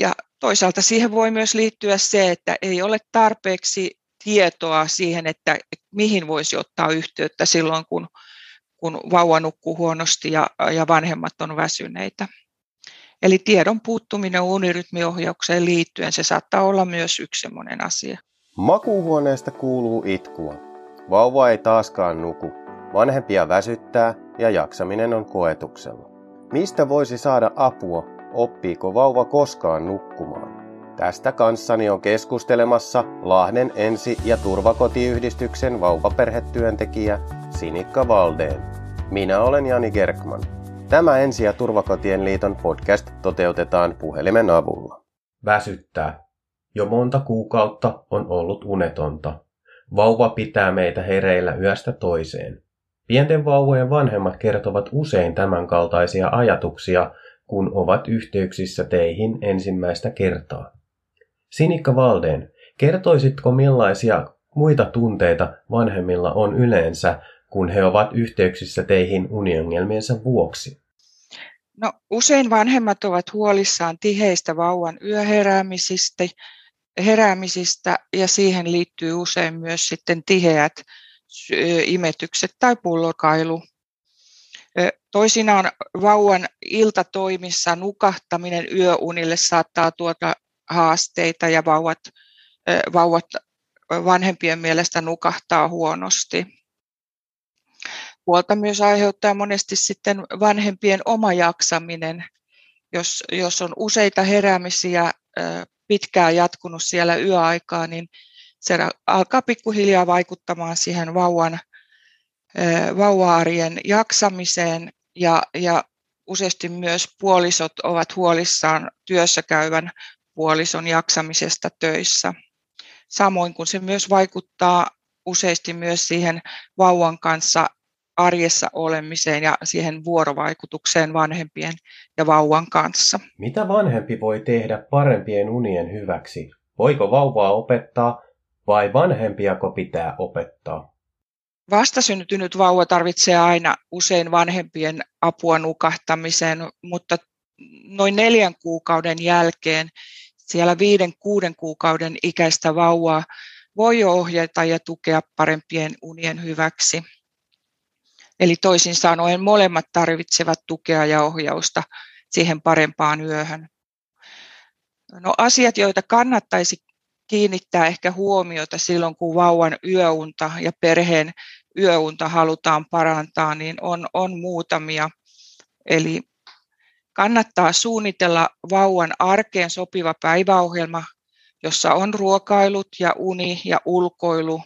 Ja toisaalta siihen voi myös liittyä se, että ei ole tarpeeksi tietoa siihen, että mihin voisi ottaa yhteyttä silloin, kun, kun vauva nukkuu huonosti ja, ja vanhemmat on väsyneitä. Eli tiedon puuttuminen unirytmiohjaukseen liittyen, se saattaa olla myös yksi sellainen asia. Makuuhuoneesta kuuluu itkua. Vauva ei taaskaan nuku. Vanhempia väsyttää ja jaksaminen on koetuksella. Mistä voisi saada apua? Oppiiko vauva koskaan nukkumaan? Tästä kanssani on keskustelemassa Lahden ensi- ja turvakotiyhdistyksen vauvaperhetyöntekijä Sinikka Valdeen. Minä olen Jani Gerkman. Tämä Ensi- ja turvakotien liiton podcast toteutetaan puhelimen avulla. Väsyttää. Jo monta kuukautta on ollut unetonta. Vauva pitää meitä hereillä yöstä toiseen. Pienten vauvojen vanhemmat kertovat usein tämänkaltaisia ajatuksia, kun ovat yhteyksissä teihin ensimmäistä kertaa. Sinikka Valden, kertoisitko millaisia muita tunteita vanhemmilla on yleensä, kun he ovat yhteyksissä teihin uniongelmiensa vuoksi? No, usein vanhemmat ovat huolissaan tiheistä vauvan yöheräämisistä heräämisistä ja siihen liittyy usein myös sitten tiheät imetykset tai pullokailu. Toisinaan vauvan iltatoimissa nukahtaminen yöunille saattaa tuota haasteita ja vauvat, vauvat vanhempien mielestä nukahtaa huonosti. Huolta myös aiheuttaa monesti sitten vanhempien oma jaksaminen, jos, jos on useita heräämisiä pitkään jatkunut siellä yöaikaa, niin se alkaa pikkuhiljaa vaikuttamaan siihen vauvan, vauva-arjen jaksamiseen ja, ja useasti myös puolisot ovat huolissaan työssä käyvän puolison jaksamisesta töissä. Samoin kuin se myös vaikuttaa useasti myös siihen vauvan kanssa arjessa olemiseen ja siihen vuorovaikutukseen vanhempien ja vauvan kanssa. Mitä vanhempi voi tehdä parempien unien hyväksi? Voiko vauvaa opettaa vai vanhempiako pitää opettaa? Vastasyntynyt vauva tarvitsee aina usein vanhempien apua nukahtamiseen, mutta noin neljän kuukauden jälkeen siellä viiden, kuuden kuukauden ikäistä vauvaa voi ohjata ja tukea parempien unien hyväksi. Eli toisin sanoen molemmat tarvitsevat tukea ja ohjausta siihen parempaan yöhön. No, asiat, joita kannattaisi kiinnittää ehkä huomiota silloin, kun vauvan yöunta ja perheen yöunta halutaan parantaa, niin on, on muutamia. Eli kannattaa suunnitella vauvan arkeen sopiva päiväohjelma, jossa on ruokailut ja uni ja ulkoilu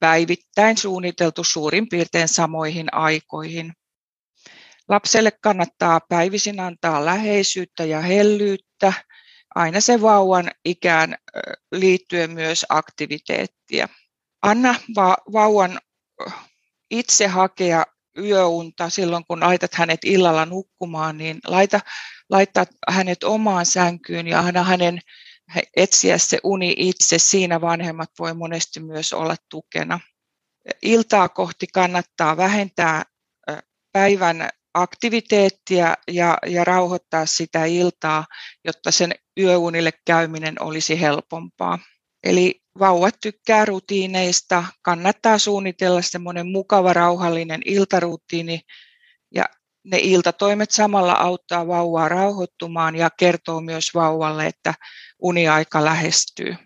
päivittäin suunniteltu suurin piirtein samoihin aikoihin. Lapselle kannattaa päivisin antaa läheisyyttä ja hellyyttä, aina se vauvan ikään liittyen myös aktiviteettia. Anna vauvan itse hakea yöunta silloin, kun laitat hänet illalla nukkumaan, niin laita, laita hänet omaan sänkyyn ja anna hänen etsiä se uni itse. Siinä vanhemmat voi monesti myös olla tukena. Iltaa kohti kannattaa vähentää päivän aktiviteettia ja, ja rauhoittaa sitä iltaa, jotta sen yöunille käyminen olisi helpompaa. Eli vauvat tykkää rutiineista, kannattaa suunnitella semmoinen mukava, rauhallinen iltarutiini ja ne iltatoimet samalla auttaa vauvaa rauhoittumaan ja kertoo myös vauvalle, että uniaika lähestyy.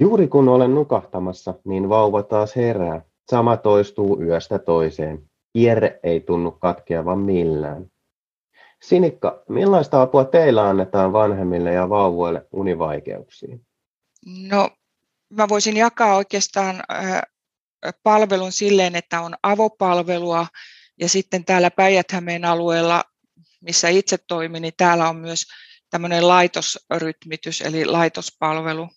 Juuri kun olen nukahtamassa, niin vauva taas herää. Sama toistuu yöstä toiseen. Kierre ei tunnu katkeavan millään. Sinikka, millaista apua teillä annetaan vanhemmille ja vauvoille univaikeuksiin? No, mä voisin jakaa oikeastaan palvelun silleen, että on avopalvelua ja sitten täällä päijät alueella, missä itse toimin, niin täällä on myös tämmöinen laitosrytmitys eli laitospalvelu.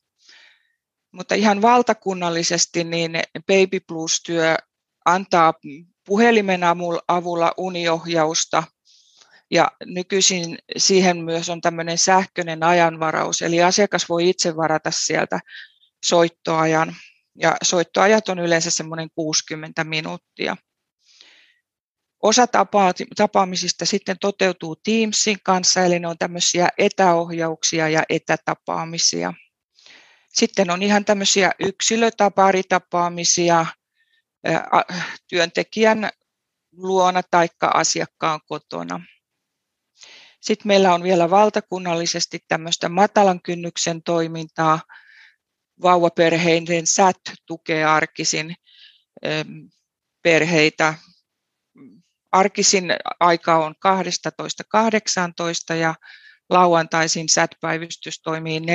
Mutta ihan valtakunnallisesti niin Baby Plus-työ antaa puhelimen avulla uniohjausta ja nykyisin siihen myös on tämmöinen sähköinen ajanvaraus, eli asiakas voi itse varata sieltä soittoajan. Ja soittoajat on yleensä semmoinen 60 minuuttia. Osa tapaamisista sitten toteutuu Teamsin kanssa, eli ne on tämmöisiä etäohjauksia ja etätapaamisia. Sitten on ihan tämmöisiä yksilötaparitapaamisia työntekijän luona tai asiakkaan kotona. Sitten meillä on vielä valtakunnallisesti tämmöistä matalan kynnyksen toimintaa. Vauvaperheiden SAT tukee arkisin perheitä. Arkisin aika on 12.18 ja lauantaisin SAT-päivystys toimii 14.17.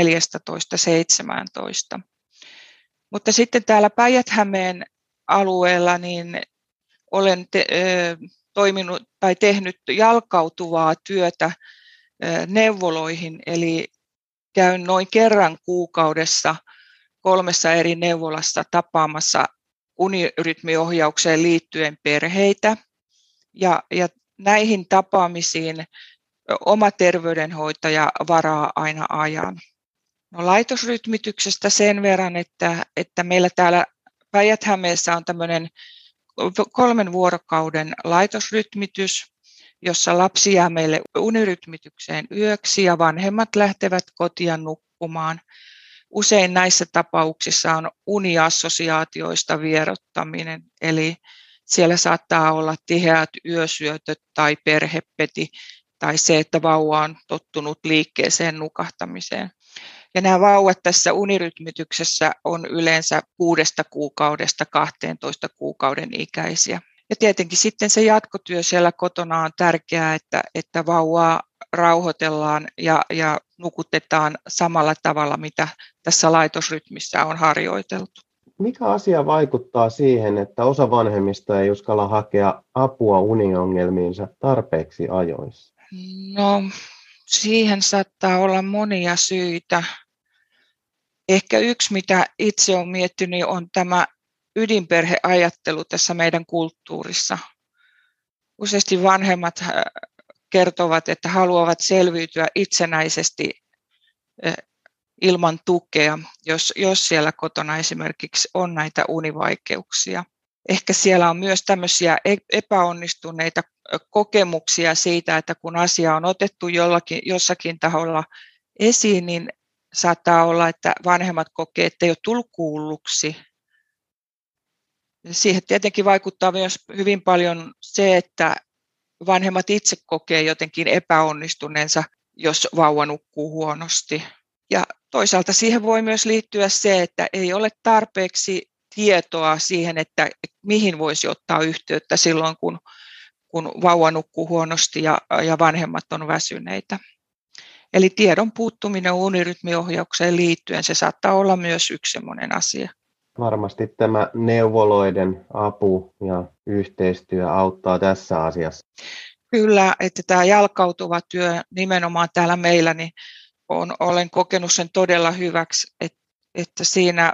Mutta sitten täällä Päijät-Hämeen alueella niin olen te, toiminut tai tehnyt jalkautuvaa työtä neuvoloihin, eli käyn noin kerran kuukaudessa kolmessa eri neuvolassa tapaamassa unirytmiohjaukseen liittyen perheitä. Ja, ja näihin tapaamisiin oma terveydenhoitaja varaa aina ajan. No, laitosrytmityksestä sen verran, että, että meillä täällä päijät on tämmöinen kolmen vuorokauden laitosrytmitys, jossa lapsi jää meille unirytmitykseen yöksi ja vanhemmat lähtevät kotia nukkumaan. Usein näissä tapauksissa on uniassosiaatioista vierottaminen, eli siellä saattaa olla tiheät yösyötöt tai perhepeti tai se, että vauva on tottunut liikkeeseen nukahtamiseen. Ja nämä vauvat tässä unirytmityksessä on yleensä kuudesta kuukaudesta 12 kuukauden ikäisiä. Ja tietenkin sitten se jatkotyö siellä kotona on tärkeää, että, että vauvaa rauhoitellaan ja, ja nukutetaan samalla tavalla, mitä tässä laitosrytmissä on harjoiteltu. Mikä asia vaikuttaa siihen, että osa vanhemmista ei uskalla hakea apua uniongelmiinsa tarpeeksi ajoissa? No, siihen saattaa olla monia syitä. Ehkä yksi, mitä itse olen miettinyt, on tämä ydinperheajattelu tässä meidän kulttuurissa. Useasti vanhemmat äh, kertovat, että haluavat selviytyä itsenäisesti äh, ilman tukea, jos, jos siellä kotona esimerkiksi on näitä univaikeuksia. Ehkä siellä on myös tämmöisiä e-, epäonnistuneita kokemuksia siitä, että kun asia on otettu jollakin, jossakin taholla esiin, niin saattaa olla, että vanhemmat kokee, että ei ole tullut kuulluksi. Siihen tietenkin vaikuttaa myös hyvin paljon se, että vanhemmat itse kokee jotenkin epäonnistuneensa, jos vauva nukkuu huonosti. Ja toisaalta siihen voi myös liittyä se, että ei ole tarpeeksi tietoa siihen, että mihin voisi ottaa yhteyttä silloin, kun kun vauva nukkuu huonosti ja, ja vanhemmat on väsyneitä. Eli tiedon puuttuminen unirytmiohjaukseen liittyen, se saattaa olla myös yksi sellainen asia. Varmasti tämä neuvoloiden apu ja yhteistyö auttaa tässä asiassa. Kyllä, että tämä jalkautuva työ nimenomaan täällä meillä, niin on, olen kokenut sen todella hyväksi, että, että siinä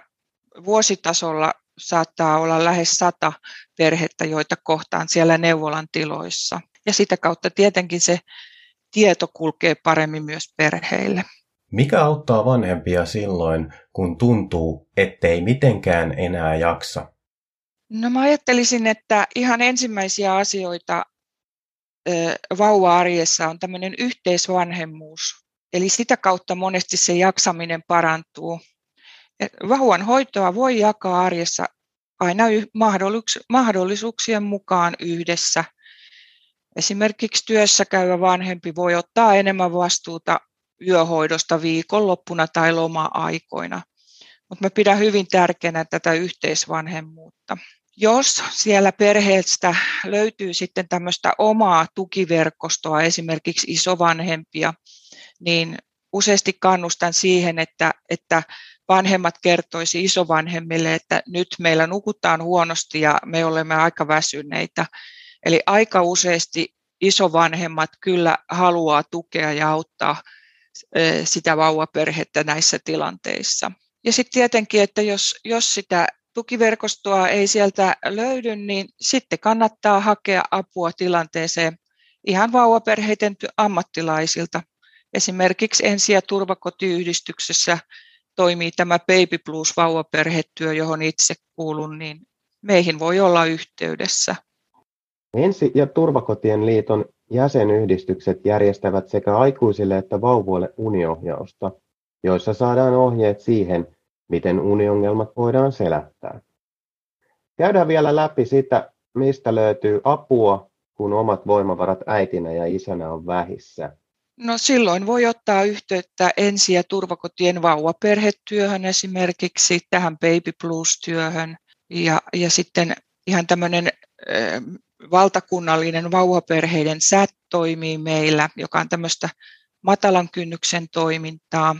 vuositasolla saattaa olla lähes sata perhettä, joita kohtaan siellä neuvolan tiloissa. Ja sitä kautta tietenkin se tieto kulkee paremmin myös perheille. Mikä auttaa vanhempia silloin, kun tuntuu, ettei mitenkään enää jaksa? No mä ajattelisin, että ihan ensimmäisiä asioita vauva-arjessa on tämmöinen yhteisvanhemmuus. Eli sitä kautta monesti se jaksaminen parantuu. Vauvan hoitoa voi jakaa arjessa aina mahdollisuuksien mukaan yhdessä. Esimerkiksi työssä käyvä vanhempi voi ottaa enemmän vastuuta yöhoidosta viikonloppuna tai loma-aikoina. Mutta mä pidän hyvin tärkeänä tätä yhteisvanhemmuutta. Jos siellä perheestä löytyy sitten tämmöistä omaa tukiverkostoa, esimerkiksi isovanhempia, niin useasti kannustan siihen, että, että vanhemmat kertoisi isovanhemmille, että nyt meillä nukutaan huonosti ja me olemme aika väsyneitä. Eli aika useasti isovanhemmat kyllä haluaa tukea ja auttaa sitä vauvaperhettä näissä tilanteissa. Ja sitten tietenkin, että jos, jos sitä tukiverkostoa ei sieltä löydy, niin sitten kannattaa hakea apua tilanteeseen ihan vauvaperheiden ammattilaisilta. Esimerkiksi ensi- ja turvakotiyhdistyksessä toimii tämä Baby Blues vauvaperhetyö, johon itse kuulun, niin meihin voi olla yhteydessä. Ensi- ja turvakotien liiton jäsenyhdistykset järjestävät sekä aikuisille että vauvoille uniohjausta, joissa saadaan ohjeet siihen, miten uniongelmat voidaan selättää. Käydään vielä läpi sitä, mistä löytyy apua, kun omat voimavarat äitinä ja isänä on vähissä. No silloin voi ottaa yhteyttä ensi- ja turvakotien vauvaperhetyöhön esimerkiksi, tähän Baby Plus-työhön. Ja, ja sitten ihan tämmöinen valtakunnallinen vauvaperheiden SAT toimii meillä, joka on tämmöistä matalan kynnyksen toimintaa,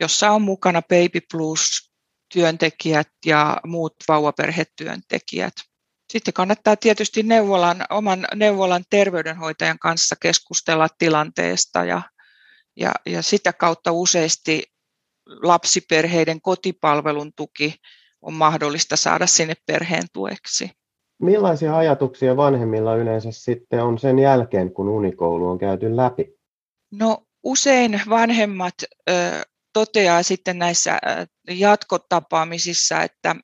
jossa on mukana Baby Plus työntekijät ja muut vauvaperhetyöntekijät. Sitten kannattaa tietysti neuvolan, oman neuvolan terveydenhoitajan kanssa keskustella tilanteesta ja, ja, ja sitä kautta useasti lapsiperheiden kotipalvelun tuki on mahdollista saada sinne perheen tueksi. Millaisia ajatuksia vanhemmilla yleensä sitten on sen jälkeen, kun unikoulu on käyty läpi? No usein vanhemmat ö, toteaa sitten näissä jatkotapaamisissa, että,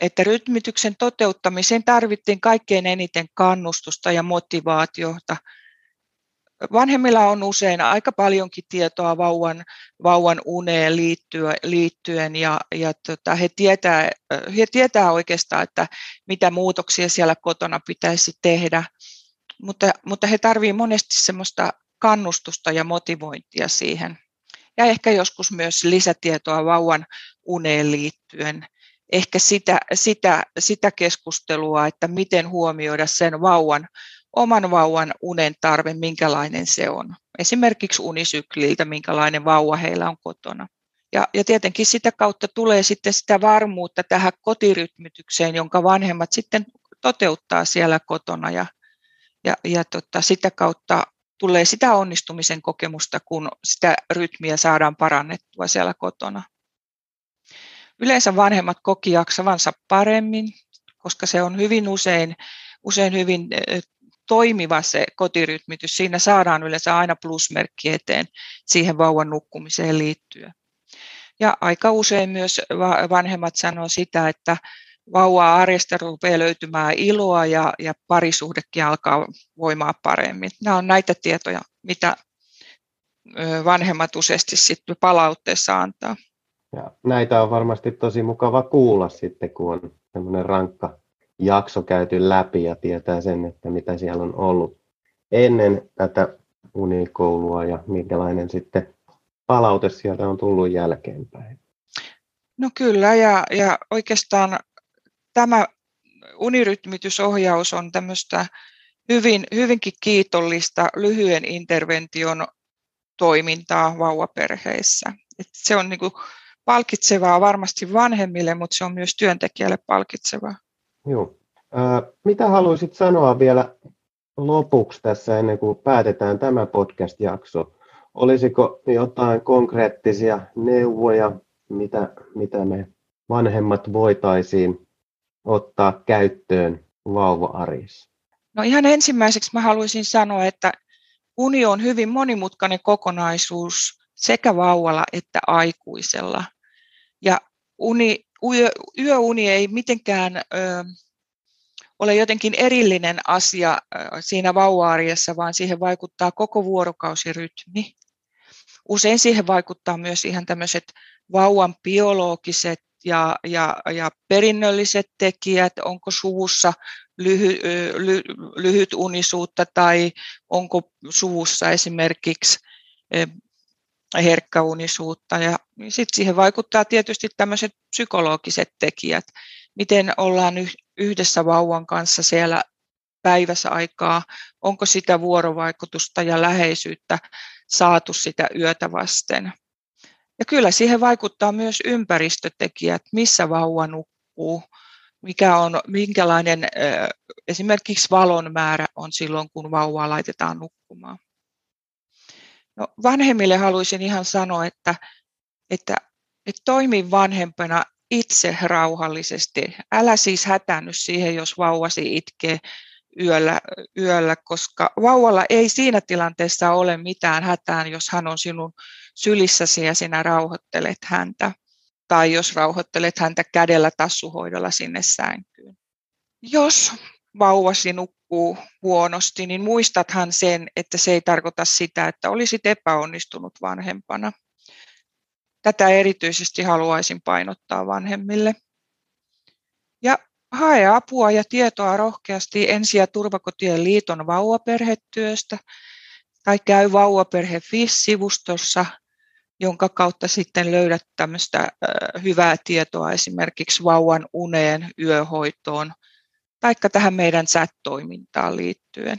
että rytmityksen toteuttamiseen tarvittiin kaikkein eniten kannustusta ja motivaatiota – vanhemmilla on usein aika paljonkin tietoa vauvan, vauvan uneen liittyen, ja, ja tota, he, tietää, he tietää oikeastaan, että mitä muutoksia siellä kotona pitäisi tehdä, mutta, mutta he tarvitsevat monesti semmoista kannustusta ja motivointia siihen. Ja ehkä joskus myös lisätietoa vauvan uneen liittyen. Ehkä sitä, sitä, sitä keskustelua, että miten huomioida sen vauvan oman vauvan unen tarve, minkälainen se on. Esimerkiksi unisykliltä, minkälainen vauva heillä on kotona. Ja, ja tietenkin sitä kautta tulee sitten sitä varmuutta tähän kotirytmitykseen, jonka vanhemmat sitten toteuttaa siellä kotona. Ja, ja, ja tota, sitä kautta tulee sitä onnistumisen kokemusta, kun sitä rytmiä saadaan parannettua siellä kotona. Yleensä vanhemmat koki jaksavansa paremmin, koska se on hyvin usein, usein hyvin toimiva se kotirytmitys, siinä saadaan yleensä aina plusmerkki eteen siihen vauvan nukkumiseen liittyen. Ja aika usein myös vanhemmat sanoo sitä, että vauvaa arjesta rupeaa löytymään iloa ja, ja parisuhdekin alkaa voimaa paremmin. Nämä on näitä tietoja, mitä vanhemmat useasti sitten palautteessa antaa. Ja näitä on varmasti tosi mukava kuulla sitten, kun on tämmöinen rankka jakso käyty läpi ja tietää sen, että mitä siellä on ollut ennen tätä unikoulua ja minkälainen sitten palaute sieltä on tullut jälkeenpäin. No kyllä, ja, ja oikeastaan tämä unirytmitysohjaus on tämmöistä hyvin, hyvinkin kiitollista lyhyen intervention toimintaa vauvaperheissä. Et se on niin kuin palkitsevaa varmasti vanhemmille, mutta se on myös työntekijälle palkitsevaa. Joo. mitä haluaisit sanoa vielä lopuksi tässä ennen kuin päätetään tämä podcast-jakso? Olisiko jotain konkreettisia neuvoja, mitä, mitä me vanhemmat voitaisiin ottaa käyttöön vauva-arjessa? No ihan ensimmäiseksi mä haluaisin sanoa, että uni on hyvin monimutkainen kokonaisuus sekä vauvalla että aikuisella. Ja uni yö, yöuni ei mitenkään ö, ole jotenkin erillinen asia siinä vauva-arjessa, vaan siihen vaikuttaa koko vuorokausirytmi. Usein siihen vaikuttaa myös ihan tämmöiset vauvan biologiset ja, ja, ja perinnölliset tekijät, onko suvussa lyhy, ly, lyhyt unisuutta tai onko suvussa esimerkiksi herkkäunisuutta. Ja sitten siihen vaikuttaa tietysti tämmöiset psykologiset tekijät, miten ollaan yhdessä vauvan kanssa siellä päivässä aikaa, onko sitä vuorovaikutusta ja läheisyyttä saatu sitä yötä vasten. Ja kyllä siihen vaikuttaa myös ympäristötekijät, missä vauva nukkuu, mikä on, minkälainen esimerkiksi valon määrä on silloin, kun vauvaa laitetaan nukkumaan. No, vanhemmille haluaisin ihan sanoa, että, että, että toimi vanhempana itse rauhallisesti. Älä siis hätänny siihen, jos vauvasi itkee yöllä, yöllä, koska vauvalla ei siinä tilanteessa ole mitään hätään, jos hän on sinun sylissäsi ja sinä rauhoittelet häntä. Tai jos rauhoittelet häntä kädellä tassuhoidolla sinne sänkyyn. Jos vauvasi nukkuu nukkuu huonosti, niin muistathan sen, että se ei tarkoita sitä, että olisit epäonnistunut vanhempana. Tätä erityisesti haluaisin painottaa vanhemmille. Ja hae apua ja tietoa rohkeasti Ensi- ja turvakotien liiton vauvaperhetyöstä tai käy vauvaperhe.fi-sivustossa, jonka kautta sitten löydät tämmöistä hyvää tietoa esimerkiksi vauvan uneen, yöhoitoon – taikka tähän meidän chat-toimintaan liittyen.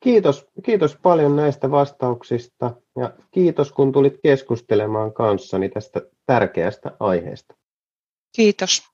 Kiitos, kiitos paljon näistä vastauksista ja kiitos kun tulit keskustelemaan kanssani tästä tärkeästä aiheesta. Kiitos.